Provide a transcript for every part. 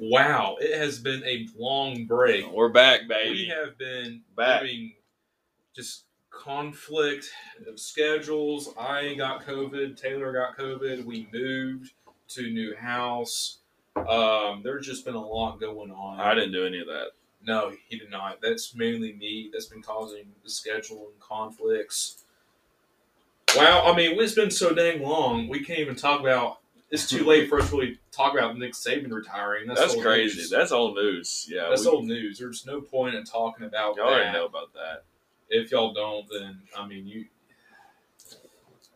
Wow, it has been a long break. We're back, baby. We have been Back. having just conflict of schedules. I got COVID. Taylor got COVID. We moved to new house. Um, there's just been a lot going on. I didn't do any of that. No, he did not. That's mainly me. That's been causing the schedule and conflicts. Wow, I mean, it's been so dang long. We can't even talk about. It's too late for us to really talk about Nick Saban retiring. That's, That's, crazy. news. That's old news. Yeah, That's we- old news. There's no point in talking about Y'all already that. know about that. If y'all don't, then I mean, you.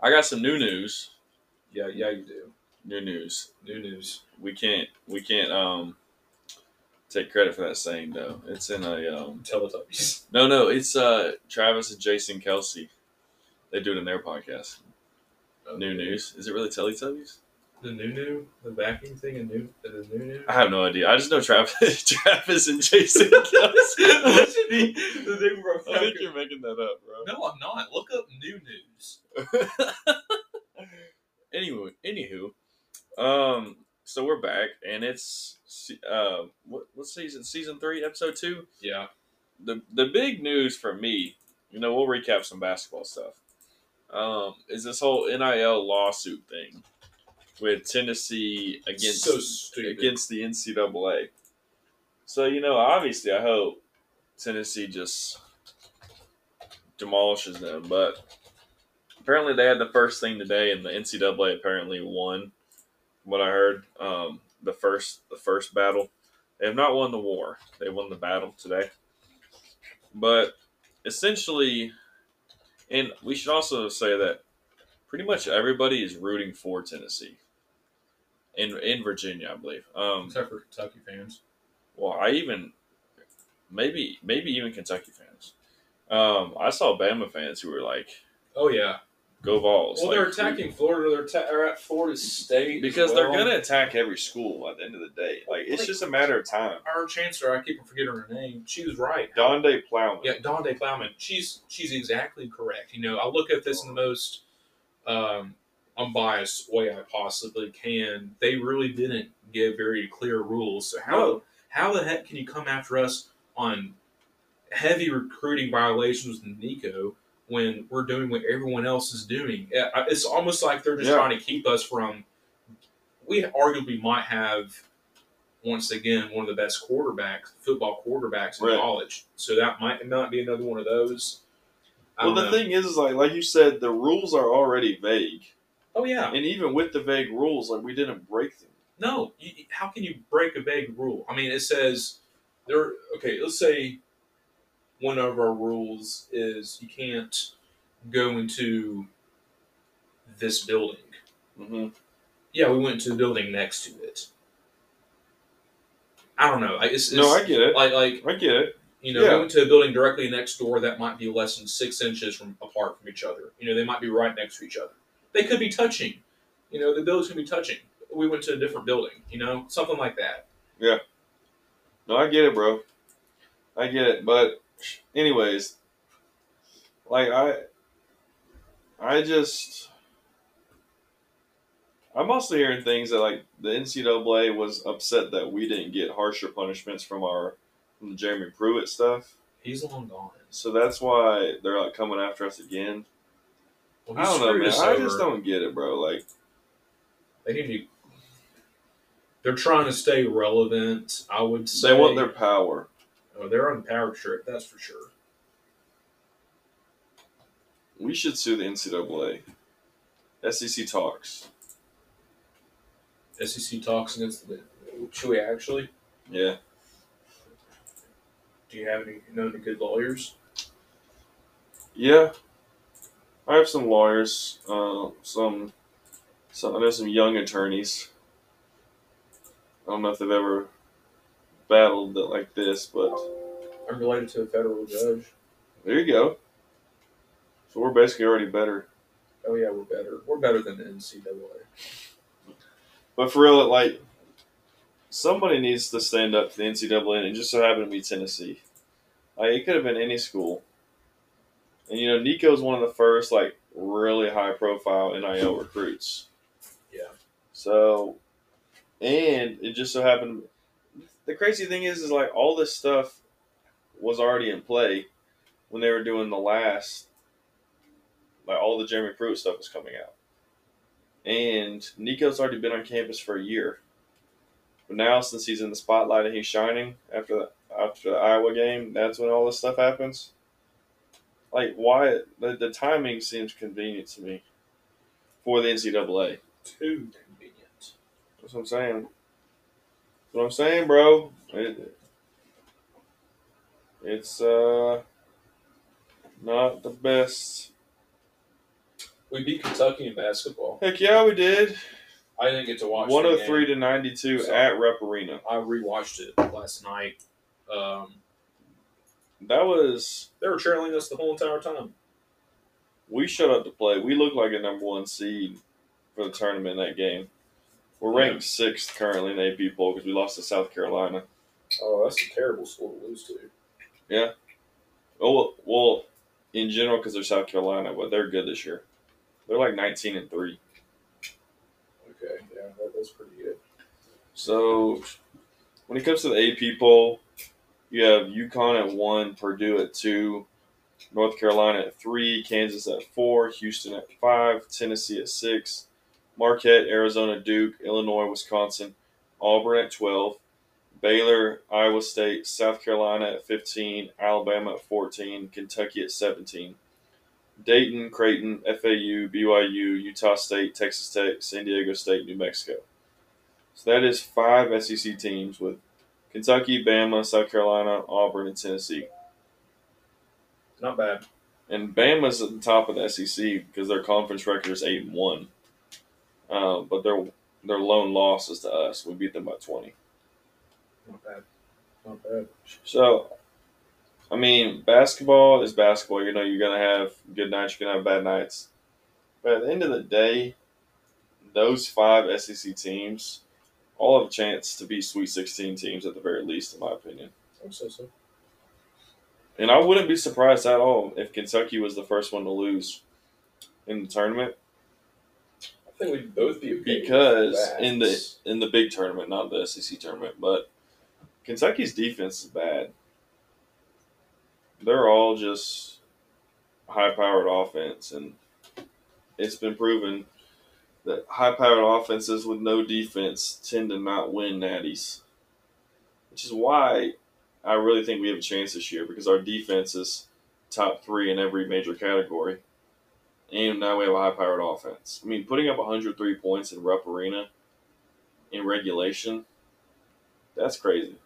I got some new news. Yeah, yeah, you do. New news. New news. We can't. We can't. Um, take credit for that saying though. It's in a. Um, Teletubbies. no, no. It's uh Travis and Jason Kelce. They do it in their podcast. New news. Is it really Teletubbies? The new new, the vacuum thing, and new, the new new. I have no idea. I just know Travis, Travis and Jason That should be the of our I think you're making that up, bro. No, I'm not. Look up new news. anyway, anywho, um, so we're back, and it's uh, what what season? Season three, episode two. Yeah. The the big news for me, you know, we'll recap some basketball stuff. Um, is this whole NIL lawsuit thing with Tennessee against so against the NCAA? So you know, obviously, I hope Tennessee just demolishes them, but apparently they had the first thing today, and the NCAA apparently won. What I heard, um, the first the first battle, they have not won the war; they won the battle today. But essentially, and we should also say that pretty much everybody is rooting for Tennessee. In in Virginia, I believe. Um, Except for Kentucky fans. well, I even maybe maybe even Kentucky fans. Um, I saw Bama fans who were like, Oh yeah. "Go Vols!" Well, like, they're attacking Florida. They're, ta- they're at Florida State because they're gonna attack every school at the end of the day. Like it's just a matter of time. Our chancellor, I keep forgetting her name. She was right. Donde Plowman. Yeah, Donde Plowman. She's she's exactly correct. You know, I look at this in the most um, unbiased way I possibly can. They really didn't give very clear rules. So how No. how the heck can you come after us on heavy recruiting violations with Nico when we're doing what everyone else is doing? It's almost like they're just Yeah. trying to keep us from. We arguably might have. Once again, one of the best quarterbacks, football quarterbacks in Right. college. So that might not be another one of those. I Well, the know. thing is, is like like you said, the rules are already vague, oh yeah, and even with the vague rules, like we didn't break them. no. You, how can you break a vague rule? I mean, it says there. Okay, let's say one of our rules is you can't go into this building. Mm-hmm. Yeah, we went to the building next to it. I don't know. I- It's, it's No, I get it. like like I get it. You know, Yeah. we went to a building directly next door that might be less than six inches from apart from each other. You know, they might be right next to each other. They could be touching. You know, the buildings can be touching. We went to a different building. You know, something like that. Yeah. No, I get it, bro. I get it. But anyways, like I I just I'm also hearing things that like the NCAA was upset that we didn't get harsher punishments from our from the Jeremy Pruitt stuff. He's long gone. So that's why they're like coming after us again. Well, I don't know, man. I just don't get it, bro. Like They need to. They're trying to stay relevant. I would say. they want their power. Oh, they're on the power trip. That's for sure. We should sue the NCAA. SEC talks. SEC talks against the. Should we actually? Yeah. Do you have any know any good lawyers? Yeah, I have some lawyers, uh, some, some I know some young attorneys. I don't know if they've ever battled it like this, but I'm related to a federal judge. there you go. So we're basically already better. Oh yeah, we're better. We're better than the NCAA. But for real, like somebody needs to stand up to the NCAA, and it just so happened to be Tennessee. Like it could have been any school. And you know, Nico's one of the first like really high profile NIL recruits. Yeah. So, and it just so happened the crazy thing is, is like all this stuff was already in play when they were doing the last. Like all the Jeremy Pruitt stuff was coming out, and Nico's already been on campus for a year. But now, since he's in the spotlight and he's shining after the after the Iowa game, that's when all this stuff happens. Like, why the, the timing seems convenient to me for the NCAA. Too convenient. That's what I'm saying. That's what I'm saying, bro. It, it's uh not the best. We beat Kentucky in basketball. Heck yeah, we did. I didn't get to watch. One hundred three game. to ninety two So- at Rupp Arena. I rewatched it last night. Um, That was they were trailing us the whole entire time. we showed up to play. We looked like a number one seed for the tournament that game. We're ranked sixth currently in the AP poll because we lost to South Carolina. Oh, that's a terrible school to lose to. Yeah. Oh well, well in general because they're South Carolina, but they're good this year. They're like nineteen and three. Okay, yeah, that, that's pretty good. So when it comes to the AP poll, you have UConn at one, Purdue at two, North Carolina at three, Kansas at four, Houston at five, Tennessee at six, Marquette, Arizona, Duke, Illinois, Wisconsin, Auburn at twelve, Baylor, Iowa State, South Carolina at fifteen, Alabama at fourteen, Kentucky at seventeen. Dayton, Creighton, FAU, BYU, Utah State, Texas Tech, San Diego State, New Mexico. So that is five SEC teams with Kentucky, Bama, South Carolina, Auburn, and Tennessee. Not bad. And Bama's at the top of the SEC because their conference record is eight and one. Um, but their their lone loss is to us. We beat them by twenty. Not bad. Not bad. So, I mean, basketball is basketball. You know, you're gonna have good nights, you're gonna have bad nights. But at the end of the day, those five SEC teams all have a chance to be Sweet 16 teams at the very least, in my opinion. I would say so. And I wouldn't be surprised at all if Kentucky was the first one to lose in the tournament I think we'd both be okay because in the in the big tournament, not the SEC tournament, but Kentucky's defense is bad. They're all just high-powered offense, and it's been proven that high-powered offenses with no defense tend to not win natties, which is why I really think we have a chance this year because our defense is top three in every major category. And now we have a high powered offense. I mean, putting up 103 points in Rupp Arena in regulation, that's crazy.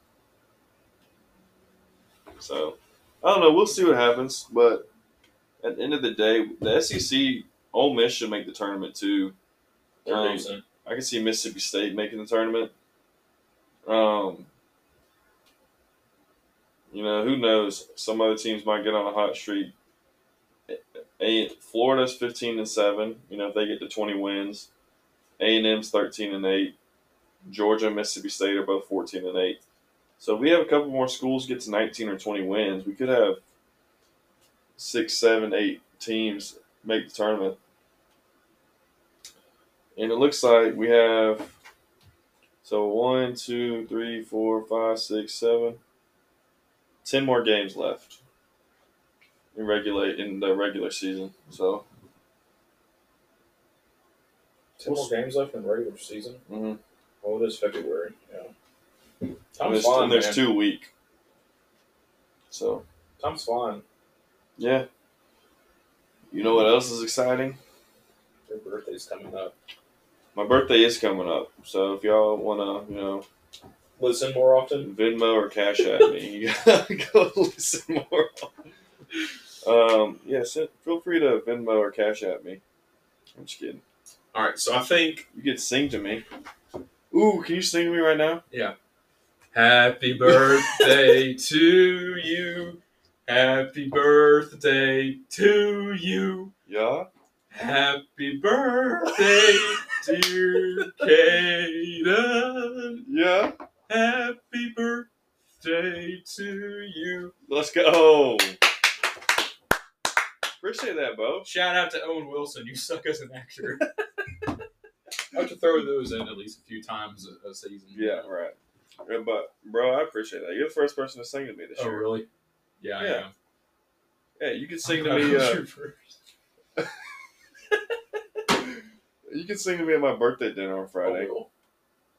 So, I don't know. We'll see what happens. But at the end of the day, the SEC, Ole Miss should make the tournament too. Um. I can see Mississippi State making the tournament. Um, you know, who knows? Some other teams might get on a hot streak. A Florida's fifteen and seven. You know, if they get to twenty wins, A and M's thirteen and eight. Georgia and Mississippi State are both fourteen and eight. So if we have a couple more schools get to nineteen or twenty wins, we could have six, seven, eight teams make the tournament. And it looks like we have so one, two, three, four, five, six, seven, ten more games left in regulate in the regular season. So Ten more games left in the regular season. mhm. Oh, it is February. Yeah. Time's there's, flying, there's man. two week. So Time's flying. yeah. You know what else is exciting? Your birthday's coming up. My birthday is coming up. So if y'all wanna, you know, Listen more often. Venmo or Cash at me. You gotta go listen more. Um, yeah, send, feel free to Venmo or Cash at me. I'm just kidding. All right, so I think You get to sing to me. Ooh, can you sing to me right now? Yeah. Happy birthday to you. Happy birthday to you. Yeah. Happy birthday, dear Caden. Yeah. Happy birthday to you. Let's go. Appreciate that, Bo. Shout out to Owen Wilson. You suck as an actor. I have to throw those in at least a few times a, a season. Yeah, right. Yeah, But bro, I appreciate that. You're the first person to sing to me this Oh, year. Oh, really? Yeah, I Yeah. am. Yeah, you can sing to me. Uh, first. you can sing to me at my birthday dinner on I Friday. will.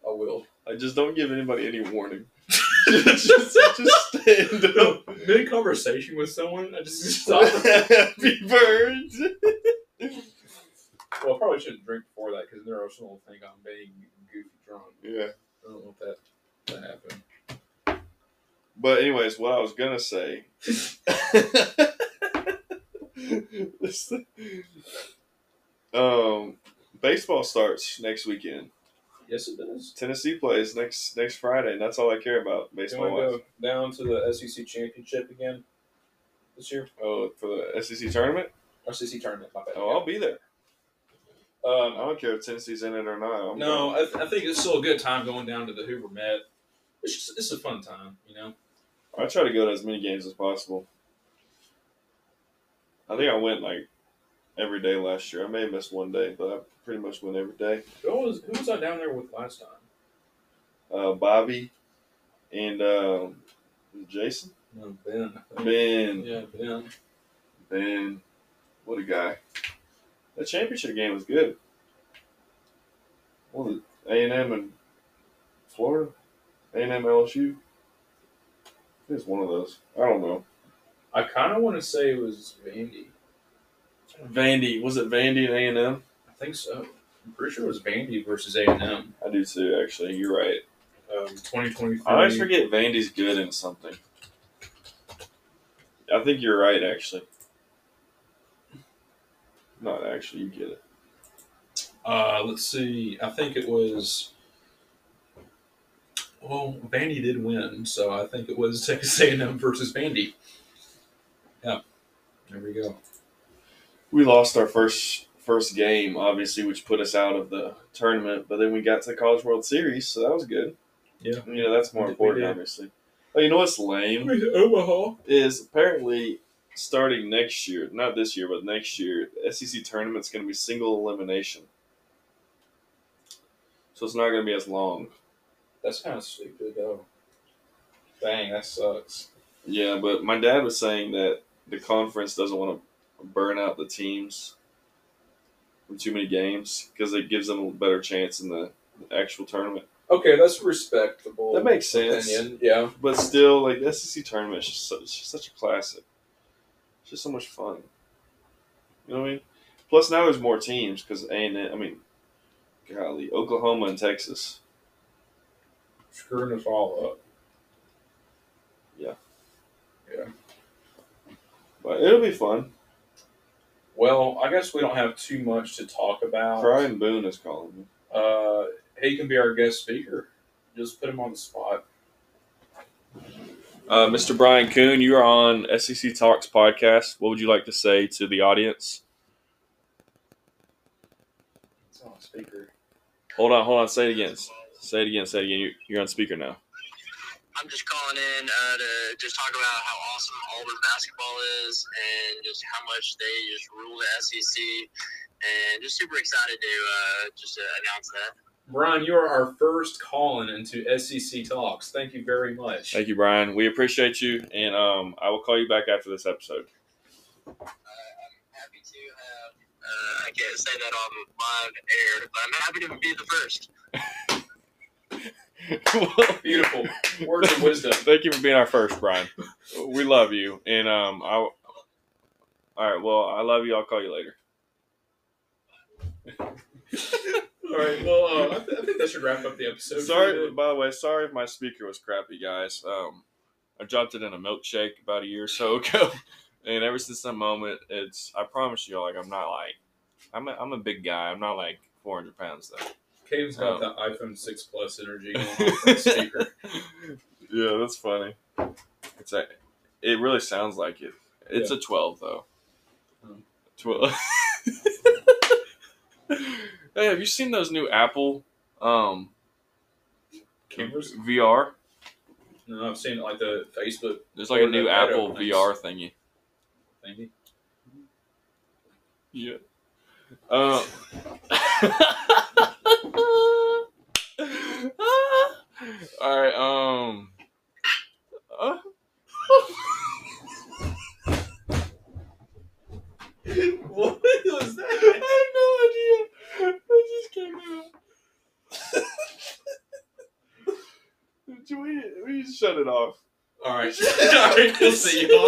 I will. I just don't give anybody any warning. just, just, just stand up. Mid conversation with someone, I just stop. Happy birthday. well, I probably shouldn't drink before that because then else will think I'm being goofy drunk. Yeah. I don't want that to happen. But anyways, what I was gonna say. um, baseball starts next weekend. Yes, it does. Tennessee plays next next Friday, and that's all I care about baseball to wise. go down to the SEC championship again this year? Oh, for the SEC tournament? SEC tournament, my bad. Oh, I'll be there. I Um, don't care if Tennessee's in it or not. I'm no. I, th- I think it's still a good time going down to the Hoover Met. It's just it's a fun time, you know. I try to go to as many games as possible. I think I went like every day last year. I may have missed one day, but I pretty much went every day. Who was who was I down there with last time? Uh, Bobby and um, Jason, No, Ben. Ben, Yeah, Ben. Ben, what a guy! That championship game was good. What was it? A and M and Florida, A and M LSU. I think it's one of those. I don't know. I kind of want to say it was Vandy. Vandy was it Vandy and A and M? I think so. I'm pretty sure it was Vandy versus A and M. I do too. Actually, you're right. Um, 2023. I always forget Vandy's good in something. I think you're right, actually. Not actually, you get it. Uh, let's see. I think it was. Well, Vandy did win, so I think it was Texas A&M versus Vandy. Yeah, there we go. We lost our first first game, obviously, which put us out of the tournament. But then we got to the College World Series, so that was good. Yeah. you know that's more important, obviously. Oh, you know what's lame Omaha. is apparently starting next year, not this year, but next year, the SEC tournament's going to be single elimination. So it's not going to be as long. That's kind of stupid, though. Dang, that sucks. Yeah, but my dad was saying that the conference doesn't want to burn out the teams from too many games because it gives them a better chance in the actual tournament. Okay, that's respectable. That makes sense. Opinion. Yeah. But still, like the SEC tournament is just, just such a classic. It's just so much fun. You know what I mean? Plus now there's more teams because A and I mean, golly, Oklahoma and Texas. Screwing us all up. Yeah. Yeah. But it'll be fun. Well, I guess we don't have too much to talk about. Brian Koon is calling me. Uh, he can be our guest speaker. Just put him on the spot. Uh, Mr. Brian Koon, you are on SEC Talks podcast. What would you like to say to the audience? It's on speaker. Hold on, hold on. Say it again. Say it again. Say it again. You're, you're on speaker now. I'm just calling in uh, to just talk about how awesome Auburn basketball is and just how much they just rule the SEC. And just super excited to uh, just uh, announce that. Brian, you are our first call-in into SEC Talks. Thank you very much. Thank you, Brian. We appreciate you, and um, I will call you back after this episode. Uh, I'm happy to have, uh, I can't say that on live air, but I'm happy to be the first. Beautiful. Words of wisdom. Thank you for being our first, Brian. We love you, and um, I. All right. Well, I love you. I'll call you later. All right. Well, uh, I, th- I think that should wrap up the episode. Sorry, by the way, sorry if my speaker was crappy, guys. Um, I dropped it in a milkshake about a year or so ago, and ever since that moment, it's. I promise you, like I'm not like, I'm a, I'm a big guy. I'm not like 400 pounds though. Caden's got Um, the iPhone 6 Plus energy going on for the speaker. yeah, that's funny. It's a, it really sounds like it. It's a 12 though. Hmm. 12. hey, have you seen those new Apple um Cameras? VR? No, I've seen like the Facebook There's like a new Apple VR thingy. thingy. Yeah. Uh, All right. Um. uh, what was that? I have no idea. It just came out. we, we just shut it off. All right. All right. We'll see y'all.